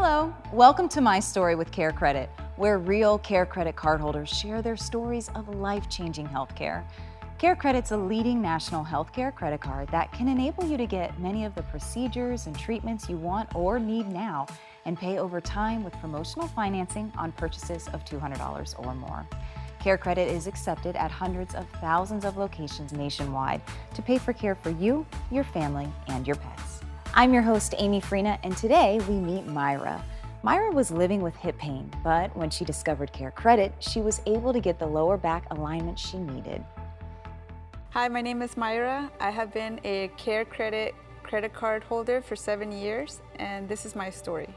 Hello, welcome to My Story with Care Credit, where real Care Credit cardholders share their stories of life changing healthcare. Care Credit's a leading national healthcare credit card that can enable you to get many of the procedures and treatments you want or need now and pay over time with promotional financing on purchases of $200 or more. Care Credit is accepted at hundreds of thousands of locations nationwide to pay for care for you, your family, and your pets. I'm your host, Amy Freena, and today we meet Myra. Myra was living with hip pain, but when she discovered Care Credit, she was able to get the lower back alignment she needed. Hi, my name is Myra. I have been a Care Credit credit card holder for seven years, and this is my story.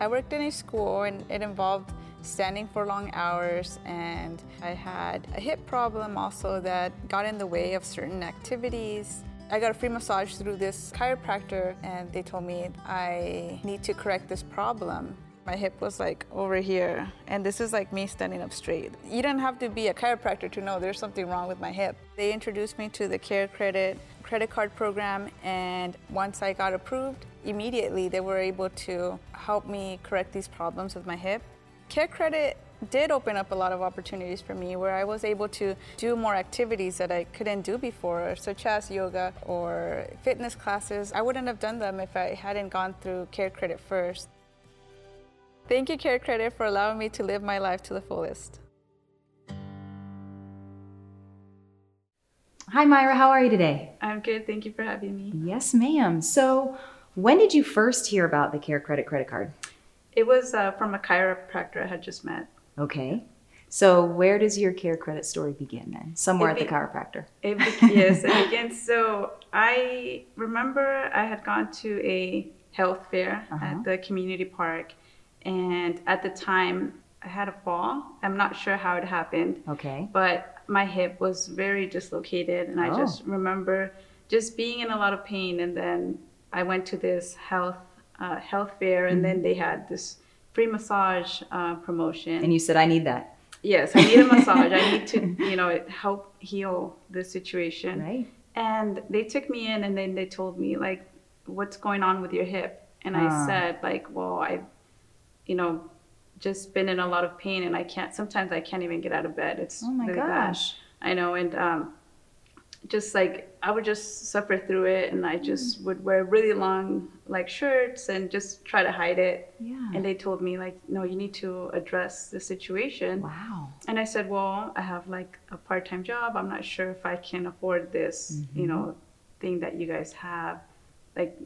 I worked in a school and it involved standing for long hours and I had a hip problem also that got in the way of certain activities. I got a free massage through this chiropractor and they told me I need to correct this problem. My hip was like over here and this is like me standing up straight. You don't have to be a chiropractor to know there's something wrong with my hip. They introduced me to the Care Credit credit card program and once I got approved, immediately they were able to help me correct these problems with my hip. Care Credit did open up a lot of opportunities for me where I was able to do more activities that I couldn't do before, such as yoga or fitness classes. I wouldn't have done them if I hadn't gone through Care Credit first. Thank you, Care Credit, for allowing me to live my life to the fullest. Hi, Myra, how are you today? I'm good. Thank you for having me. Yes, ma'am. So, when did you first hear about the Care Credit credit card? It was uh, from a chiropractor I had just met. Okay. So, where does your Care Credit story begin then? Somewhere It at the chiropractor. It be- yes, and again, so I remember I had gone to a health fair Uh-huh. at the community park, and at the time I had a fall. I'm not sure how it happened, Okay. but my hip was very dislocated, and I Oh. just remember just being in a lot of pain. And then I went to this health uh, health fair, and then they had this free massage uh, promotion. And you said, I need that. Yes, I need a massage. I need to, you know, help heal the situation. Right. And they took me in and then they told me like, what's going on with your hip? And Ah. I said like, well, I've, you know, just been in a lot of pain and I can't, sometimes I can't even get out of bed. It's Oh my really bad. gosh. I know. And um, just like, I would just suffer through it and I just Mm. would wear really long like shirts and just try to hide it. Yeah. And they told me like, no, you need to address the situation. Wow. And I said, well, I have like a part-time job. I'm not sure if I can afford this, you know, thing that you guys have, like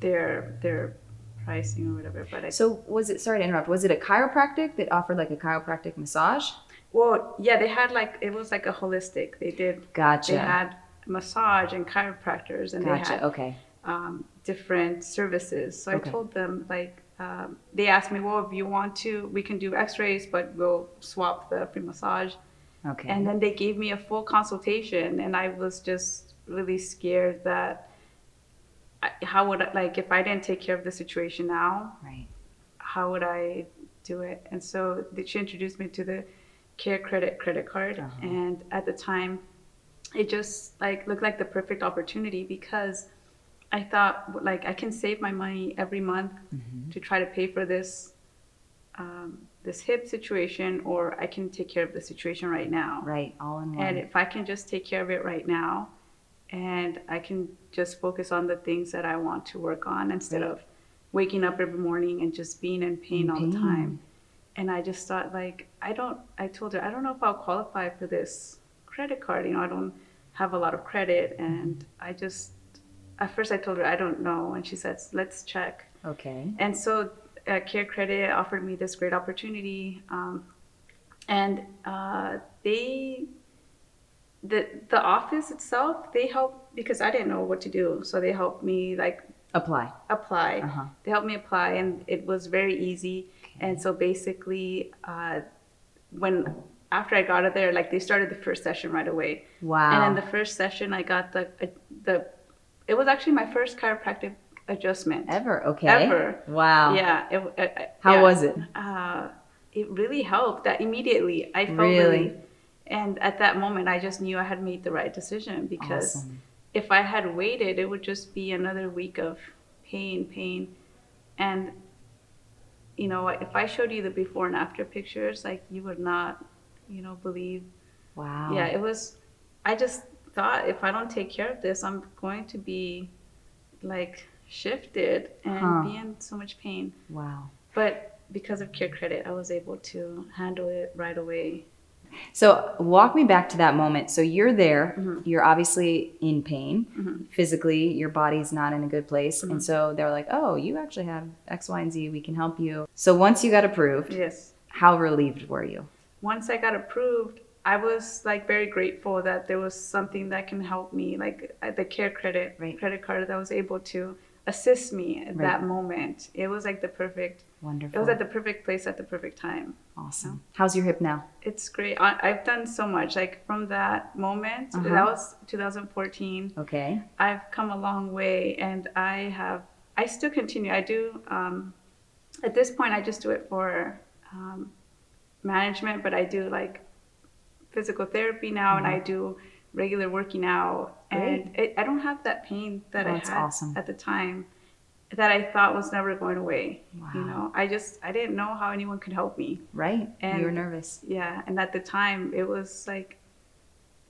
their their pricing or whatever. But I So, was it, sorry to interrupt, was it a chiropractic that offered like a chiropractic massage? Well, yeah, they had like it was like a holistic. They did. Gotcha. They had massage and chiropractors, and they had Okay. um, different services. So Okay. I told them like. Um, they asked me, well, if you want to, we can do X-rays, but we'll swap the free massage. Okay. And then they gave me a full consultation, and I was just really scared that I, how would I, like if I didn't take care of the situation now, right. how would I do it? And so she introduced me to the Care Credit credit card, Uh-huh. and at the time, it just like looked like the perfect opportunity because I thought like I can save my money every month Mm-hmm. to try to pay for this. Um, this hip situation, or I can take care of the situation right now. Right. All in one. And if I can just take care of it right now and I can just focus on the things that I want to work on instead Right. of waking up every morning and just being in pain In all the time. And I just thought like I don't I told her I don't know if I'll qualify for this credit card. You know, I don't have a lot of credit and I just at first I told her I don't know and she says let's check. okay. And so uh, Care Credit offered me this great opportunity, um, and uh, they, the the office itself, they helped because I didn't know what to do, so they helped me like Apply. apply. Uh-huh. They helped me apply, and it was very easy. And so basically, uh, when after I got it there, like they started the first session right away. Wow. And in the first session, I got the the. It was actually my first chiropractic adjustment Ever. Okay. Ever. Wow. Yeah. It, uh, uh, How yeah. was it? Uh, it really helped. That immediately, I felt Really? really. And at that moment, I just knew I had made the right decision because Awesome. if I had waited, it would just be another week of pain, pain, and you know, if I showed you the before and after pictures, like you would not, you know, believe. Wow. Yeah, it was. I just thought if I don't take care of this, I'm going to be like shifted and Huh. be in so much pain. Wow. But because of Care Credit, I was able to handle it right away. So walk me back to that moment. So you're there. Mm-hmm. You're obviously in pain. Physically, your body's not in a good place. Mm-hmm. And so they're like, "Oh, you actually have X, Y, and Z. We can help you." So once you got approved, Yes. how relieved were you? once I got approved, I was like very grateful that there was something that can help me, like uh, the care credit Right. credit card that I was able to assist me at Right. that moment. It was like the perfect. Wonderful. It was at the perfect place at the perfect time. awesome. How's your hip now? It's great. I, I've done so much. Like from that moment, Uh-huh. that was 2014. Okay. I've come a long way, and I have. I still continue. I do. Um, at this point, I just do it for um, management, but I do like physical therapy now, and I do regular working out, and it, I don't have that pain that Oh, I had awesome. at the time that I thought was never going away. You know, I just I didn't know how anyone could help me. Right. And- you were nervous. Yeah, and at the time, it was like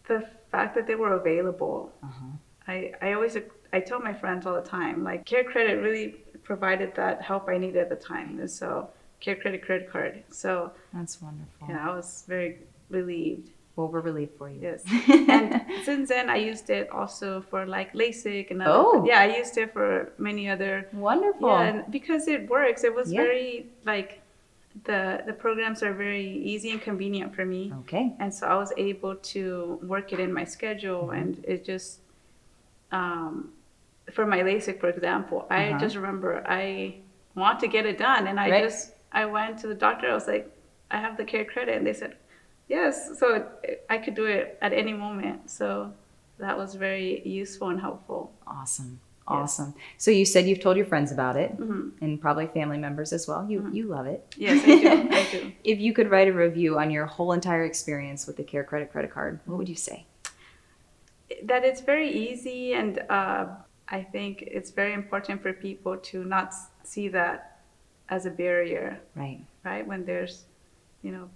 the fact that they were available. Uh-huh. I, I always I tell my friends all the time like Care Credit really provided that help I needed at the time, and so Care Credit credit card. So That's wonderful. yeah, I was very relieved. Well, we're relieved for you. Yes, and since then I used it also for like LASIK and other, Oh. yeah, I used it for many other Wonderful. yeah, and because it works. It was Yeah. very like the the programs are very easy and convenient for me. Okay. and so I was able to work it in my schedule, Mm-hmm. and it just, um, for my LASIK, for example, I Uh-huh. just remember I want to get it done, and I Right. just I went to the doctor. I was like, I have the care credit, and they said, yes, so it, I could do it at any moment. So that was very useful and helpful. Awesome. Awesome. So you said you've told your friends about it Mhm. and probably family members as well. You you love it. Yes, I do. I do. If you could write a review on your whole entire experience with the Care Credit credit card, what would you say? that it's very easy and uh, i think it's very important for people to not see that as a barrier Right. right when there's you know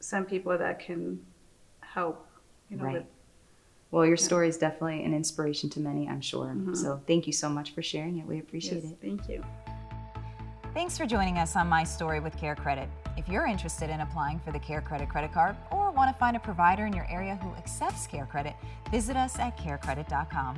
some people that can help you know Right. with Well, your story is definitely an inspiration to many, I'm sure. Mm-hmm. So thank you so much for sharing it. We appreciate yes, it. thank you Thanks for joining us on My Story with Care Credit. If you're interested in applying for the Care Credit credit card or want to find a provider in your area who accepts Care Credit, visit us at carecredit.com.